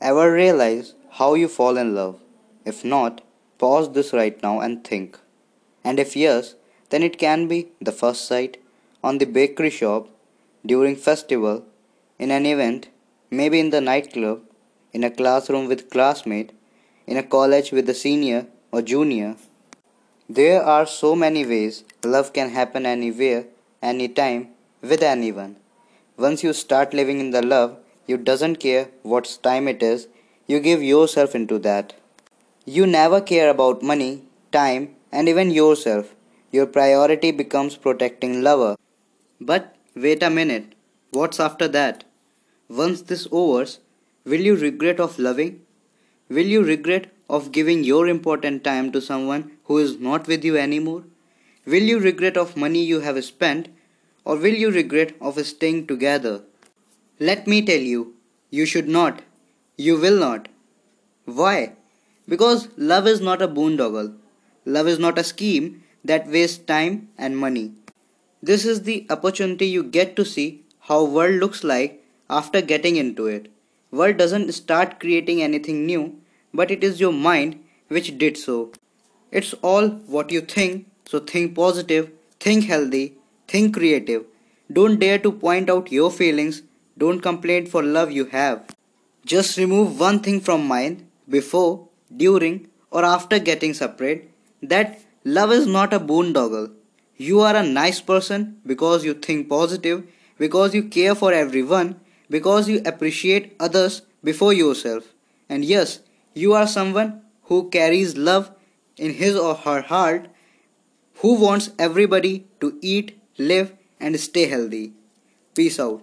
Ever realize how you fall in love? If not, pause this right now and think. And if yes, then it can be the first sight, on the bakery shop, during festival, in an event, maybe in the nightclub, in a classroom with classmate, in a college with a senior or junior. There are so many ways love can happen anywhere, anytime, with anyone. Once you start living in the love, you doesn't care what time it is, you give yourself into that. You never care about money, time, and even yourself. Your priority becomes protecting lover. But wait a minute, what's after that? Once this overs, will you regret of loving? Will you regret of giving your important time to someone who is not with you anymore? Will you regret of money you have spent or will you regret of staying together? Let me tell you, you should not. You will not. Why? Because love is not a boondoggle. Love is not a scheme that wastes time and money. This is the opportunity you get to see how world looks like after getting into it. World doesn't start creating anything new, but it is your mind which did so. It's all what you think, so think positive, think healthy, think creative. Don't dare to point out your feelings, don't complain for love you have. Just remove one thing from mind before, during, or after getting separate that love is not a boondoggle. You are a nice person because you think positive, because you care for everyone, because you appreciate others before yourself. And yes, you are someone who carries love in his or her heart, who wants everybody to eat, live, and stay healthy. Peace out.